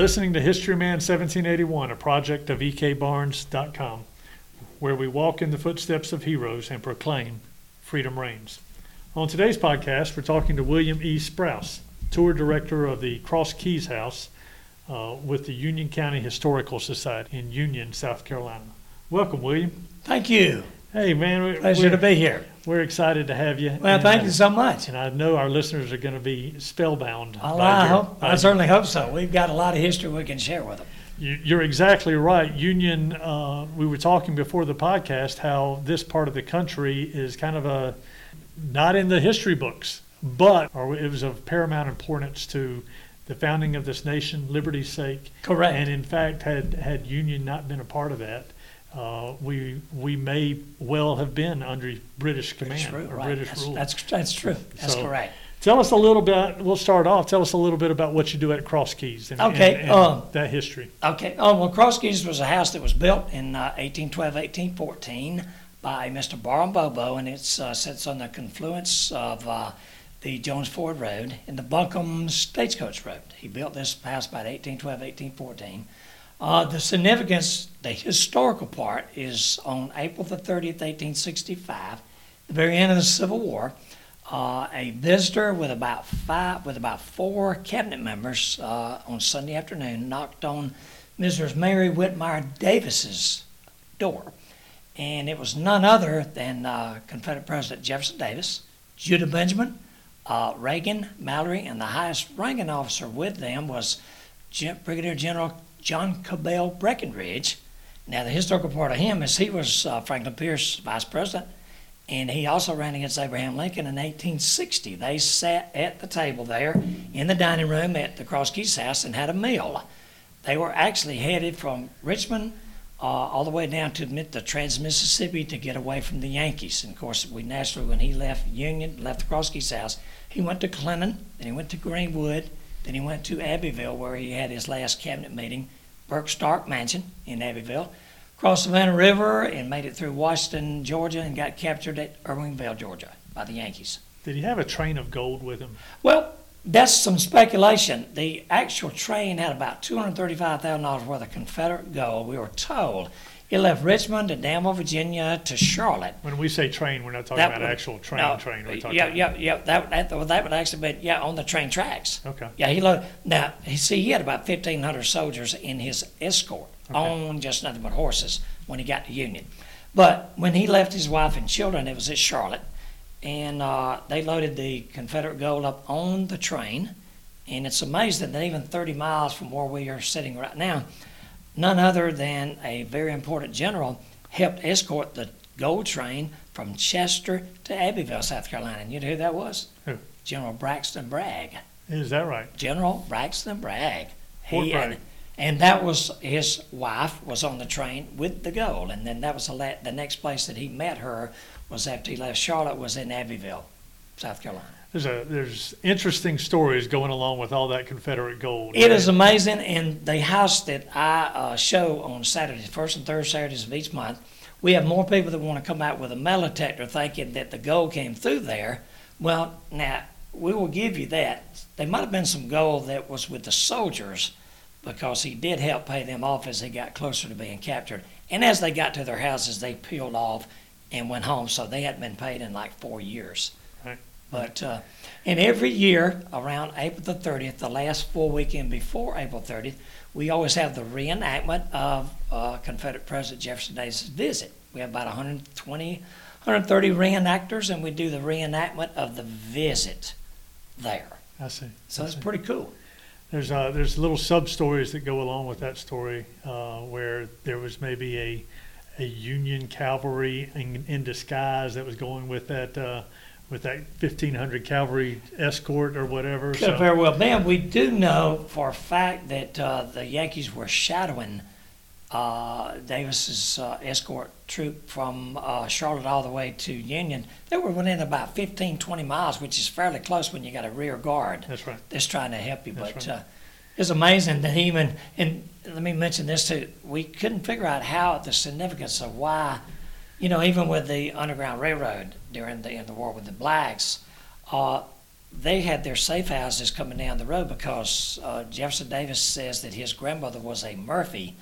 listening to History Man 1781, a project of ekbarnes.com, where we walk in the footsteps of heroes and proclaim freedom reigns. On today's podcast, we're talking to William E. Sprouse, tour director of the Cross Keys House uh, with the Union County Historical Society in Union, South Carolina. Welcome, William. Thank you. Hey, man. we- Pleasure to be here. we're excited to have you. Well, And, thank you so much. And I know our listeners are going to be spellbound. Well, by I your- hope, I certainly hope so. We've got a lot of history we can share with them. You- You're exactly right. Union, uh, we were talking before the podcast how this part of the country is kind of a, not in the history books, but or it was of paramount importance to the founding of this nation, liberty's sake. Correct. And in fact, had, had Union not been a part of that, uh, we, we may well have been under British British command rule, or right. British That's- rule. That's, that's true. That's So- correct. Tell us a little bit, we'll start off, tell us a little bit about what you do at Cross Keys and, and- Okay, and um, that history. Okay. Oh, well, Cross Keys was a house that was built in uh, 1812, 1814 by Mr. Barham Bobo, and it uh, sits on the confluence of uh, the Jones Ford Road and the Buncombe Stagecoach Road. He built this house about 1812, 1814. Uh, the significance, the historical part, is on April the 30th, 1865, the very end of the Civil War. Uh, a visitor with about five, with about four cabinet members uh, on Sunday afternoon knocked on Mrs. Mary Whitmire Davis's door, and it was none other than uh, Confederate President Jefferson Davis, Judah Benjamin, uh, Reagan, Mallory, and the highest ranking officer with them was Brigadier General John Cabell Breckinridge. Now, the historical part of him is he was uh, Franklin Pierce vice president, and he also ran against Abraham Lincoln in 1860. They sat at the table there in the dining room at the Cross Keys house and had a meal. They were actually headed from Richmond uh, all the way down to the Trans Mississippi to get away from the Yankees. And of course, we naturally, when he left Union, left the Cross Keys house, he went to Clinton, then he went to Greenwood, then he went to Abbeville, where he had his last cabinet meeting, Burt-Stark Mansion in Abbeville, crossed the Savannah River and made it through Washington, Georgia, and got captured at Irwinville, Georgia, by the Yankees. Did he have a train of gold with him? Well, that's some speculation. The actual train had about $235,000 worth of Confederate gold, we were told. It left Richmond to Danville, Virginia to Charlotte. When we say train, we're not talking That about would- actual train, no, train. We're talking Yeah, about, yeah, yeah. That, that, well, that would actually be, yeah, on the train tracks. Okay. Yeah, he loaded. Now, he see, he had about 1,500 soldiers in his escort on just nothing but horses when he got to Union. But when he left his wife and children, it was at Charlotte, and uh, they loaded the Confederate gold up on the train. And it's amazing that even 30 miles from where we are sitting right now, none other than a very important general helped escort the gold train from Chester to Abbeville, South Carolina. And you know who that was? Who? General Braxton Bragg. Is that right? General Braxton Bragg. He Bragg. and, and that was his wife was on the train with the gold, and then that was the, la- the next place that he met her was after he left Charlotte was in Abbeville, South Carolina. There's a there's interesting stories going along with all that Confederate gold. It is amazing, and the house that I uh, show on Saturdays, first and third Saturdays of each month, we have more people that want to come out with a metal detector thinking that the gold came through there. Well, now we will give you that. There might have been some gold that was with the soldiers because he did help pay them off as they got closer to being captured. And as they got to their houses, they peeled off and went home, so they hadn't been paid in like four years. But uh, and every year around April the 30th, the last full weekend before April 30th, we always have the reenactment of uh, Confederate President Jefferson Davis' visit. We have about 120, 130 reenactors, and we do the reenactment of the visit there. I see. So I it's see. pretty cool. There's uh, there's little sub stories that go along with that story uh, where there was maybe a a Union cavalry in, in disguise that was going with that uh, with that 1500 cavalry escort or whatever. Could very well be. We do know for a fact that uh, the Yankees were shadowing uh, Davis's uh, escort troop from uh, Charlotte all the way to Union. They were within about 15, 20 miles, which is fairly close when you got a rear guard That's right. that's trying to help you. That's but right. uh, it's amazing that he even, and let me mention this too, we couldn't figure out how the significance of why, you know, even with the Underground Railroad during the, in the war with the blacks, uh, they had their safe houses coming down the road because uh, Jefferson Davis says that his grandmother was a Murphy,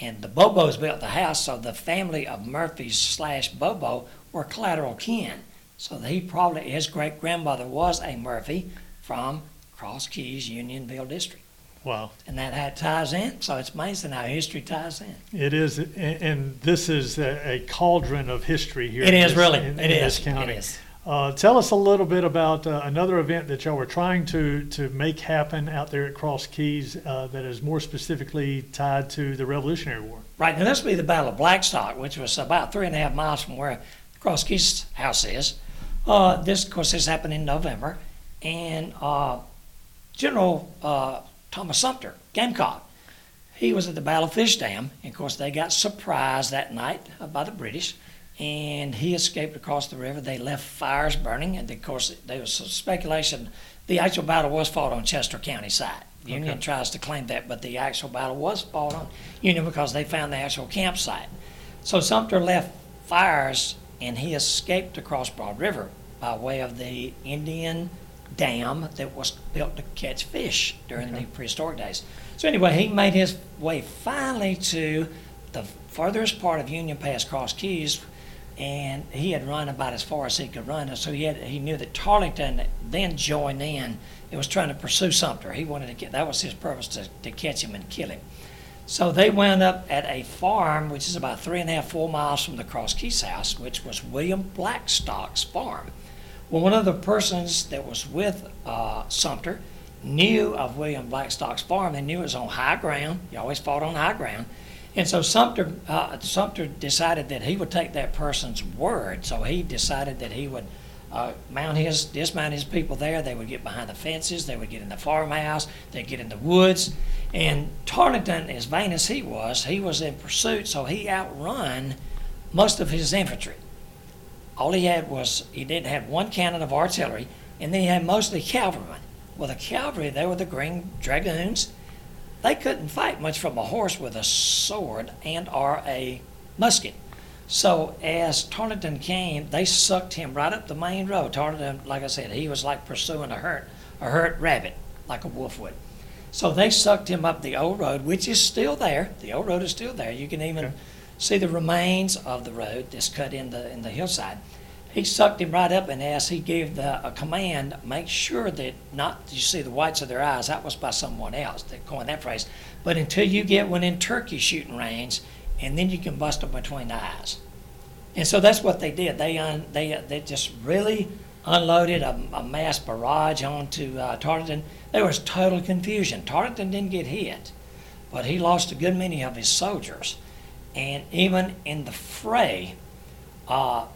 and the Bobos built the house, so the family of Murphys slash Bobo were collateral kin. So he probably his great grandmother was a Murphy from Cross Keys Unionville district, Wow. and that ties in. So it's amazing how history ties in. It is, and, and this is a, a cauldron of history here. It is this- really. in- It in is. county. It is. Uh, tell us a little bit about uh, another event that y'all were trying to, to make happen out there at Cross Keys uh, that is more specifically tied to the Revolutionary War. Right, now this would be the Battle of Blackstock, which was about three and a half miles from where Cross Keys House is. Uh, this, of course, this happened in November, and uh, General uh, Thomas Sumter, Gamecock, he was at the Battle of Fish Dam, and of course they got surprised that night by the British, and he escaped across the river. They left fires burning, and of course there was some speculation. The actual battle was fought on Chester County side. Union Okay. tries to claim that, but the actual battle was fought on Union because they found the actual campsite. So Sumter left fires, and he escaped across Broad River by way of the Indian dam that was built to catch fish during the prehistoric days. So anyway, he made his way finally to the furthest part of Union Pass, Cross Keys, and he had run about as far as he could run. And So he had he knew that Tarleton then joined in. It was trying to pursue Sumter. He wanted to get that was his purpose to, to catch him and kill him. So they wound up at a farm which is about three and a half, four miles from the Cross Keys house, which was William Blackstock's farm. Well, one of the persons that was with uh, Sumter knew of William Blackstock's farm. They knew it was on high ground. You always fought on high ground. And so Sumter, uh, Sumter decided that he would take that person's word. So he decided that he would uh, mount his, dismount his people there. They would get behind the fences. They would get in the farmhouse. They'd get in the woods. And Tarleton, as vain as he was, he was in pursuit, so he outrun most of his infantry. All he had was, he didn't have one cannon of artillery, and then he had mostly cavalrymen. Well, the cavalry, they were the Green Dragoons. They couldn't fight much from a horse with a sword and or a musket. So as Tarleton came, they sucked him right up the main road. Tarleton, like I said, he was like pursuing a hurt, a hurt rabbit, like a wolf would. So they sucked him up the old road, which is still there. The old road is still there. You can even Okay. See the remains of the road that's cut in the in the hillside. He sucked him right up, and as he gave the a command, make sure that not you see the whites of their eyes. That was by someone else that coined that phrase. But until you get one in turkey shooting range, and then you can bust them between the eyes. And so that's what they did. They un, they they just really unloaded a, a mass barrage onto uh, Tarleton. There was total confusion. Tarleton didn't get hit, but he lost a good many of his soldiers. And even in the fray, uh,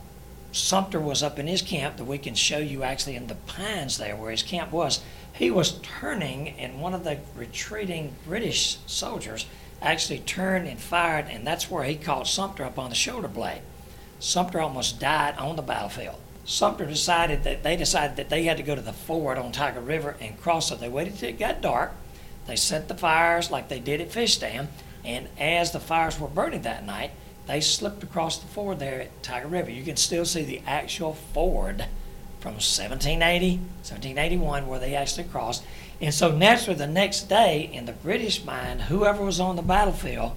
Sumter was up in his camp that we can show you actually in the pines there where his camp was. He was turning, and one of the retreating British soldiers actually turned and fired, and that's where he caught Sumter up on the shoulder blade. Sumter almost died on the battlefield. Sumter decided that they decided that they had to go to the ford on Tiger River and cross it. They waited till it got dark. They set the fires like they did at Fish Dam, and as the fires were burning that night, they slipped across the ford there at Tiger River. You can still see the actual ford from 1780, 1781, where they actually crossed. And so naturally, the next day, in the British mind, whoever was on the battlefield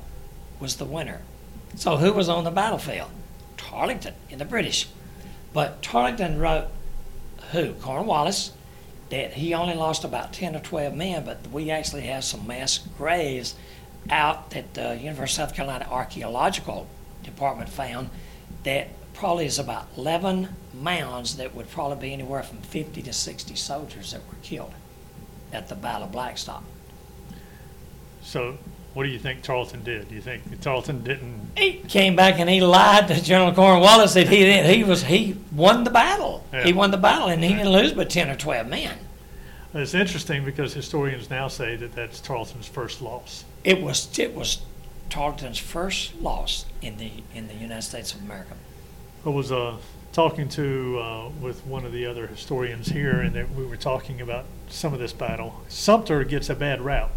was the winner. So who was on the battlefield? Tarleton in the British. But Tarleton wrote who? Cornwallis. That he only lost about 10 or 12 men, but we actually have some mass graves out that the University of South Carolina Archaeological Department found that probably is about 11 mounds that would probably be anywhere from 50 to 60 soldiers that were killed at the Battle of Blackstock. So what do you think Tarleton did? Do you think Tarleton didn't? He came back and he lied to General Cornwallis that he didn't, he was he won the battle. Yeah. He won the battle and he didn't lose but 10 or 12 men. It's interesting because historians now say that that's Tarleton's first loss. It was it was Tarleton's first loss in the in the United States of America. I was uh, talking to uh, with one of the other historians here, and that we were talking about some of this battle. Sumter gets a bad rap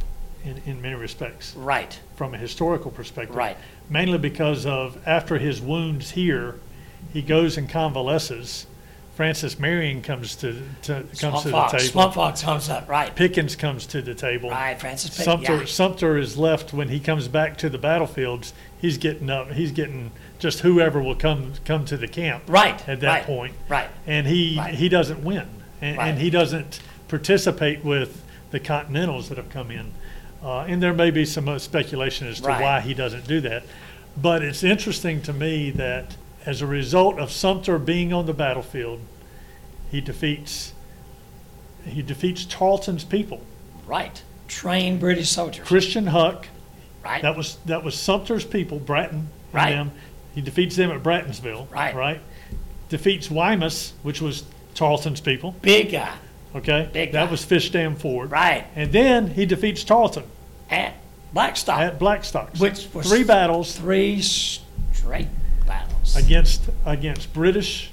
in, in many respects Right, from a historical perspective. right, Mainly because of after his wounds here, he goes and convalesces Francis Marion comes to, to comes Swamp to Fox, the table. Swamp Fox comes up, right, Pickens comes to the table. right, Francis Pitt, Sumter yeah. Sumter is left when he comes back to the battlefields. He's getting up. He's getting just whoever will come come to the camp Right, at that right, point, right, and he Right. he doesn't win, and, Right. and he doesn't participate with the Continentals that have come in. Uh, and there may be some uh, speculation as to Right. why he doesn't do that, but it's interesting to me that as a result of Sumter being on the battlefield, he defeats he defeats Tarleton's people. right. Trained British soldiers, Christian Huck, right, that was that was Sumter's people, Bratton Right. them. He defeats them at Brattonsville. Right. Right. Defeats Wymus, which was Tarleton's people. big guy, Okay. Big guy. that guy. was Fish Dam Ford. right, And then he defeats Tarleton at Blackstock, at Blackstocks. Which was- three battles three straight battles. Against against British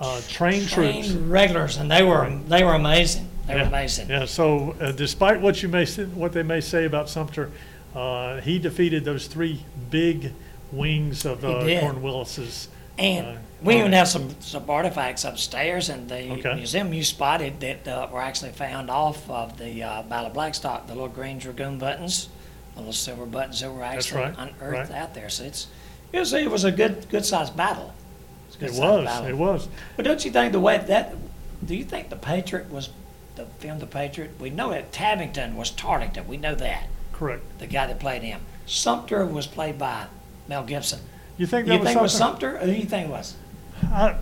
uh, trained troops. Trained regulars, and they were, they were amazing, they were Yeah. amazing. Yeah. So uh, despite what you may say, what they may say about Sumter, uh, he defeated those three big wings of uh, did. Cornwallis's. And Uh, we even have some, some artifacts upstairs in the Okay. museum you spotted that uh, were actually found off of the uh, Battle of Blackstock, the little green dragoon buttons, the little silver buttons that were actually right, unearthed right. out there. So it's, it was, it was a good, good sized battle. It good-sized was. battle. It was. But don't you think the way that, do you think the Patriot was, the film The Patriot? We know that Tavington was Tarleton, we know that, Correct. the guy that played him. Sumter was played by Mel Gibson. You think that You was think it was Sumter? Sumter, or who you think it was? I,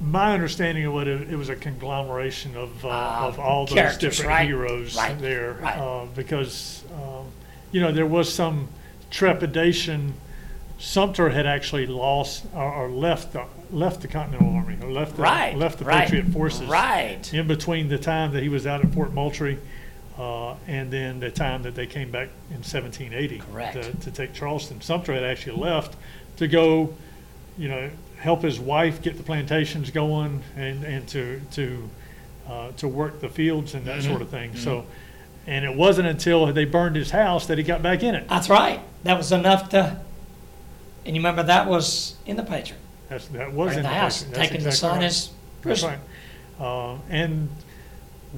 my understanding of what it, it was a conglomeration of, uh, Ah, of all those different right, heroes right, there, right. uh, because um, you know there was some trepidation. Sumter had actually lost or, or left the left the Continental Army or left the, Right, left the right, Patriot forces Right. in between the time that he was out at Fort Moultrie uh, and then the time that they came back in 1780 To, to take Charleston. Sumter had actually left to go, you know, help his wife get the plantations going and, and to to uh, to work the fields and that Mm-hmm. sort of thing. So, and it wasn't until they burned his house that he got back in it. That's right. That was enough to, and you remember that was in the Patriot, That's, that or was in the house, That's taking the exactly son right. as That's prisoner. right. Uh, and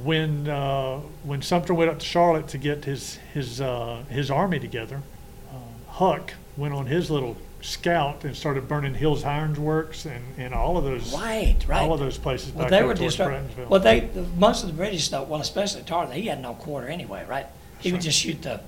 when uh, when Sumter went up to Charlotte to get his his uh, his army together, uh, Huck went on his little scout and started burning Hills Irons Works and, and all of those Right, all of right. those places Well, back they were towards Brattonsville. well, they, the- most of the British though, well, especially Tarleton, he had no quarter anyway, right? He would just shoot the,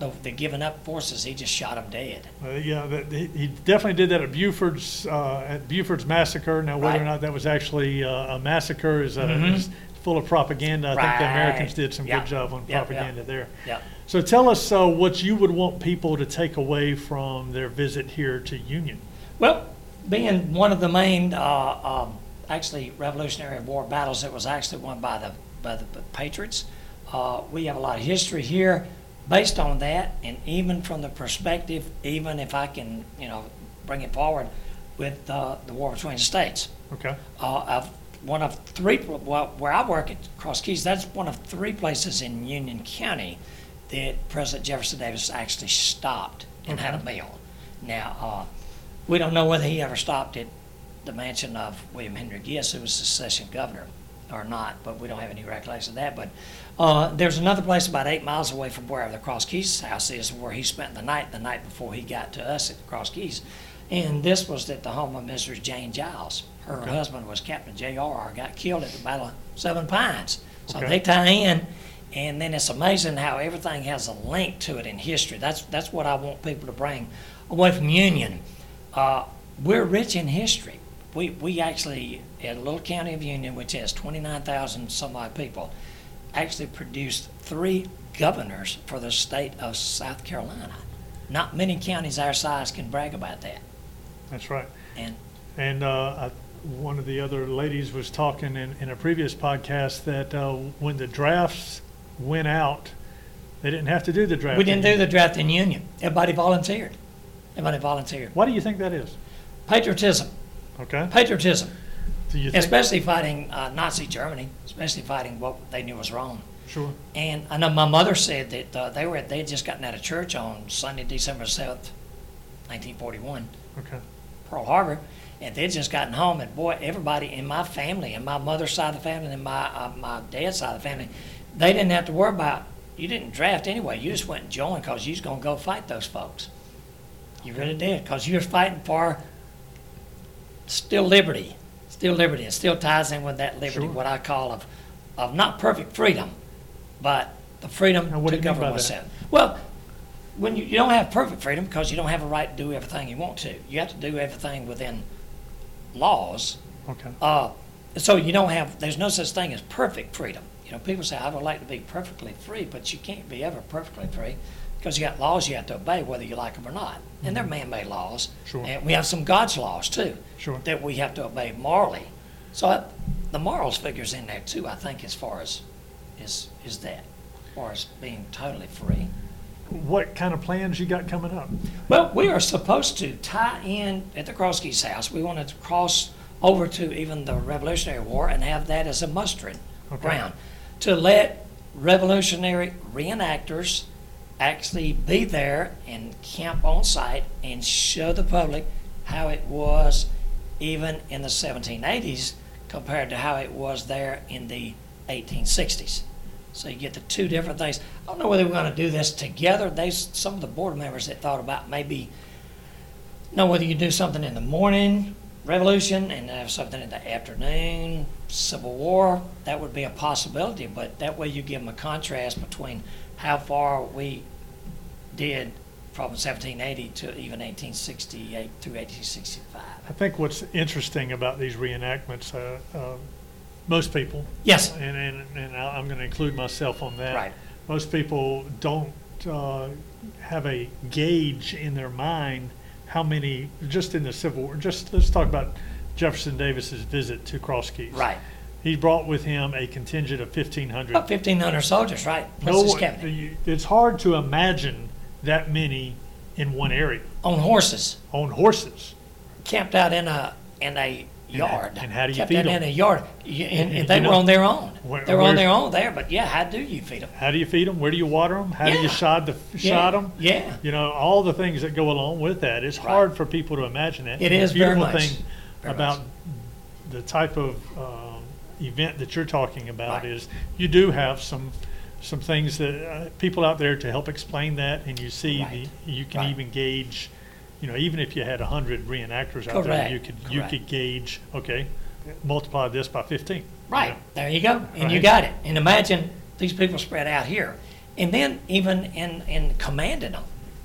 the, the giving up forces, he just shot them dead. Uh, yeah, that, he, he definitely did that at Buford's uh, at Buford's massacre. Now, whether or not that was actually uh, a massacre is, uh, Mhm. is full of propaganda. I think the Americans did some Yeah. good job on Yeah, yeah. propaganda there. Yeah. So tell us uh, what you would want people to take away from their visit here to Union. Well, being one of the main, uh, um, actually Revolutionary War battles that was actually won by the, by the Patriots, uh, we have a lot of history here based on that, and even from the perspective, even if I can, you know, bring it forward with uh, the war between the states. Okay. Uh, of one of three, well, where I work at Cross Keys, that's one of three places in Union County that President Jefferson Davis actually stopped and had a meal. Now, uh, we don't know whether he ever stopped at the mansion of William Henry Gist, who was the secession governor, or not, but we don't have any recollection of that. But uh, there's another place about eight miles away from where the Cross Keys house is, where he spent the night, the night before he got to us at the Cross Keys. And this was at the home of Mrs. Jane Giles. Her Okay. husband was Captain J.R.R., got killed at the Battle of Seven Pines. So Okay. they tie in, and then it's amazing how everything has a link to it in history. That's, that's what I want people to bring away from Union. Uh, we're rich in history. We, we actually, in a little county of Union, which has 29,000 some odd people, actually produced three governors for the state of South Carolina. Not many counties our size can brag about that. That's right. And And uh, I, one of the other ladies was talking in, in a previous podcast that uh, when the drafts went out, they didn't have to do the draft. we didn't do the draft in Union. Everybody volunteered. Everybody volunteered. Why do you think that is? Patriotism. Okay. Patriotism. Do you think? Especially fighting uh, Nazi Germany, especially fighting what they knew was wrong. Sure. And I know my mother said that uh, they were they had just gotten out of church on Sunday, December seventh, nineteen forty-one, Okay. Pearl Harbor, And they'd just gotten home, and boy, everybody in my family, and my mother's side of the family, and my, uh, my dad's side of the family, they didn't have to worry about, you didn't draft anyway, you just went and joined, cause you was gonna go fight those folks. You really did, cause you were fighting for still liberty, still liberty, it still ties in with that liberty, Sure. what I call of, of not perfect freedom, but the freedom Now, what to do you mean govern by oneself. Well, when you, you don't have perfect freedom because you don't have a right to do everything you want to. You have to do everything within laws. Okay. Uh, so you don't have, there's no such thing as perfect freedom. You know, people say, I would like to be perfectly free, but you can't be ever perfectly free because you got laws you have to obey whether you like them or not. And they're man-made laws. Mm-hmm. Sure. And we have some God's laws too Sure. that we have to obey morally. So I, the morals figures in there too, I think, as far as, is, is that, as far as being totally free. What kind of plans you got coming up? Well, we are supposed to tie in at the Cross Keys house. We wanted to cross over to even the Revolutionary War and have that as a mustering Okay. ground to let revolutionary reenactors actually be there and camp on site and show the public how it was even in the 1780s compared to how it was there in the 1860s. So you get the two different things. I don't know whether we're going to do this together. There's some of the board members that thought about maybe know whether you do something in the morning, Revolution, and have something in the afternoon, Civil War. That would be a possibility, but that way you give them a contrast between how far we did from 1780 to even 1868 through 1865. I think what's interesting about these reenactments, uh, uh, most people, Yes, and, and, and I'm going to include myself on that. right. Most people don't uh, have a gauge in their mind how many, just in the Civil War, just, let's talk about Jefferson Davis's visit to Cross Keys. Right. He brought with him a contingent of 1,500 About 1,500 soldiers, right? Plus No his cabinet. you- It's hard to imagine that many in one area On horses. on horses. camped out in a in a yard. and how do you Kept feed out in a yard, You- and, and they know, were on their own. where- they were on their own there, but yeah, how do you feed them? How do you feed them? Where do you water them? How do you shod the Yeah, shod them? Yeah, You know, all the things that go along with that. It's hard for people to imagine that. It And is the very beautiful much. thing Very about the type of um, event that you're talking about Right. is you do have some some things that uh, people out there to help explain that, and you see Right. the, you can Right. even gauge. You know, even if you had a hundred reenactors out there, you could you Correct. could gauge. Okay, multiply this by fifteen. right. There you go, and you got it. And imagine these people spread out here, and then even in in commanding them.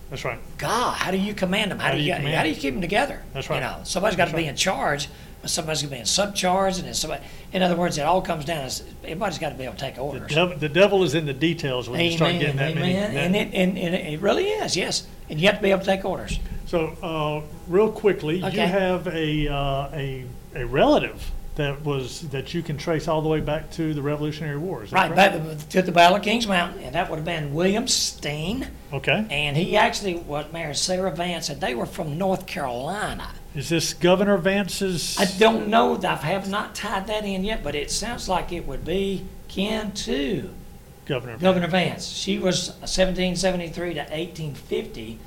That's right. God, how do you command them? How, do you, how command do you keep them together? That's right. You know, somebody's got to be right. in charge, but somebody's going to be in subcharge, and then somebody. In other words, it all comes down. As, everybody's got to be able to take The orders. devil, the devil is in the details when you start Amen, getting that many. amen. that- And it, and, and it really is, yes. And you have to be able to take orders. So, uh, real quickly, you have a, uh, a, a relative that was, that you can trace all the way back to the Revolutionary War, is that Right, correct? back to the Battle of Kings Mountain, and that would have been William Steen. Okay. And he actually was married Sarah Vance, and they were from North Carolina. Is this Governor Vance's? I don't know, I have not tied that in yet, but it sounds like it would be kin to Governor. Governor Vance. She was 1773 to 1850.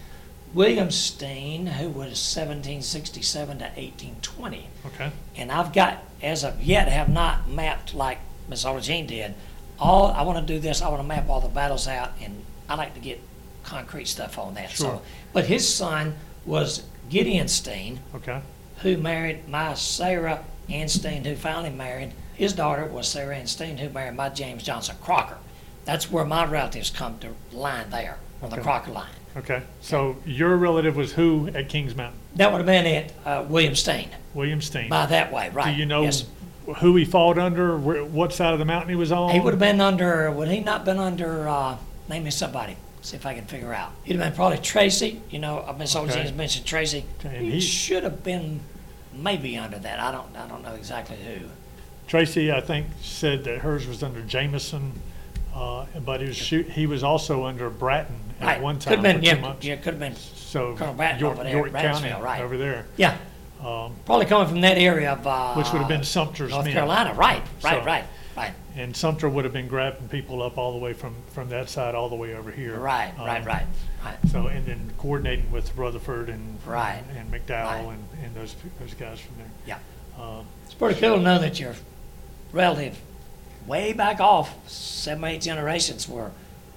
William Steen, who was 1767 to 1820. Okay, And I've got, as of yet, have not mapped like Miss Ola Jean did. All, I want to do this, I want to map all the battles out, and I like to get concrete stuff on that. Sure. So, But his son was Gideon Steen, okay, who married my Sarah Ann Steen, who finally married. His daughter was Sarah Ann Steen, who married my James Johnson Crocker. That's where my relatives come to line there, on the Okay. Crocker line. Okay. So your relative was who at Kings Mountain? That would have been it, uh, William Steen, William Steen. by that way, right? Do you know Yes. who he fought under, where, what side of the mountain he was on? He would have been under, would he not been under, uh, name me somebody, see if I can figure out. He'd have been probably Tracy, you know, uh, Miss Okay. Ola Jean's mentioned Tracy. And He he- should have been maybe under that, I don't, I don't know exactly who. Tracy, I think, said that hers was under Jameson, uh, but he was shoot, he was also under Bratton at Right, one time could time have been, two yeah, months. yeah, could have been, So Colonel Bratton York, over there York County right. over there, yeah, um, probably coming from that area of, uh. which would have been Sumter's North men. Carolina, right, right, So- right, right, And Sumter would have been grabbing people up all the way from, from that side all the way over here. right, right, Um, right, right. So, and then coordinating with Rutherford and. Right. And McDowell Right. and, and those, those guys from there. Yeah. Uh, It's pretty cool to know that your relative, way back off, seven, eight generations were,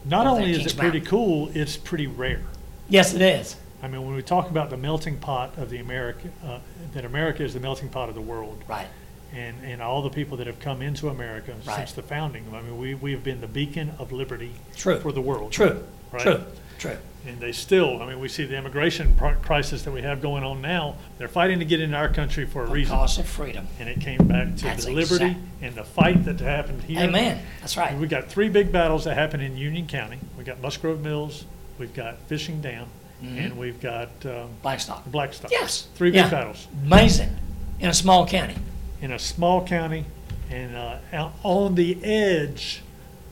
Not Of that only is Kings it pretty Mountain. cool, it's pretty rare. yes, it is. I mean, when we talk about the melting pot of the America, uh, that America is the melting pot of the world, Right, and, and all the people that have come into America Right. since the founding, I mean, we, we have been the beacon of liberty true, for the world. true, Right. true, true. And they still, I mean, we see the immigration pro- crisis that we have going on now. They're fighting to get into our country for a reason. Because of freedom. And it came back to That's the liberty exact- and the fight that happened here. Amen, that's right. We got three big battles that happened in Union County. We got Musgrove Mills, we've got Fishing Dam, and we've got um, Blackstock. Blackstock. Yes. Three big Yeah. battles Amazing, in a small county. in a small county and uh, out on the edge,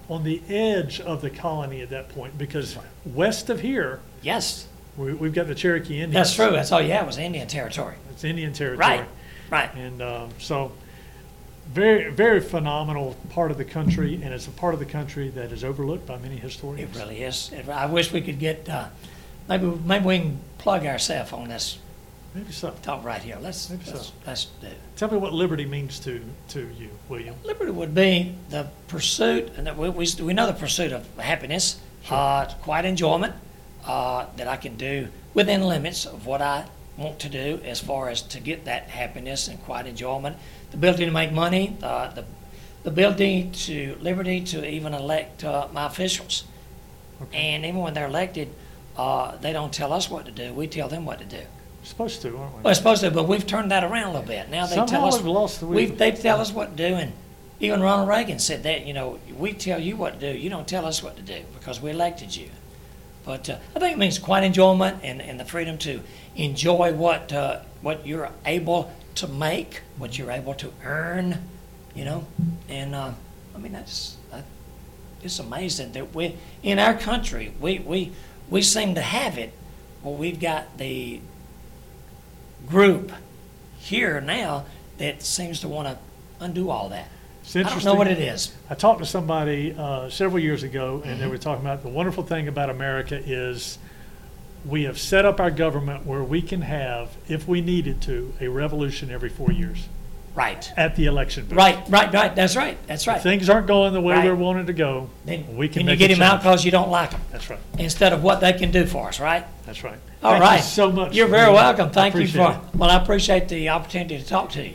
on the edge of the colony at that point, because west of here, Yes, we, we've got the Cherokee Indians. that's true, that's all Yeah, it was Indian territory. It's Indian territory. Right, right. And um, so, very, very phenomenal part of the country, and it's a part of the country that is overlooked by many historians. It historians. really is. It- I wish we could get, uh, maybe, maybe we can plug ourselves on this Maybe so. talk right here. Let's, Maybe let's, let's do. it. Tell me what liberty means to, to you, William. Liberty would be the pursuit, and that we, we, we know the pursuit of happiness, uh, quiet enjoyment, uh, that I can do within limits of what I want to do as far as to get that happiness and quiet enjoyment, the ability to make money, uh, the, the ability to, liberty to even elect, uh, my officials. Okay. And even when they're elected, uh, they don't tell us what to do, we tell them what to do. Supposed to, aren't Well, we? it's supposed to, but we've turned that around a little bit. Now they tell Somehow us. we've lost the- We, they tell us what to do, and even Ronald Reagan said that, you know, we tell you what to do, you don't tell us what to do, because we elected you. But uh, I think it means quite enjoyment and, and the freedom to enjoy what, uh, what you're able to make, what you're able to earn, you know? And, uh, I mean, that's, that, it's amazing that we, in our country, we, we, we seem to have it, well, we've got the group here now that seems to want to undo all that. It's I don't know what it is. I talked to somebody uh, several years ago, and they Mm-hmm. were talking about the wonderful thing about America is we have set up our government where we can have, if we needed to, a revolution every four years Right. at the election booth. Right, right, right. That's right. That's If right. things aren't going the way Right. we're wanting to go, Then we can and you make get him out change. because you don't like him That's right. instead of what they can do for us, right? That's right. All Thank right. you so much. You're very welcome. Thank you appreciate for, well, I appreciate the opportunity to talk to you.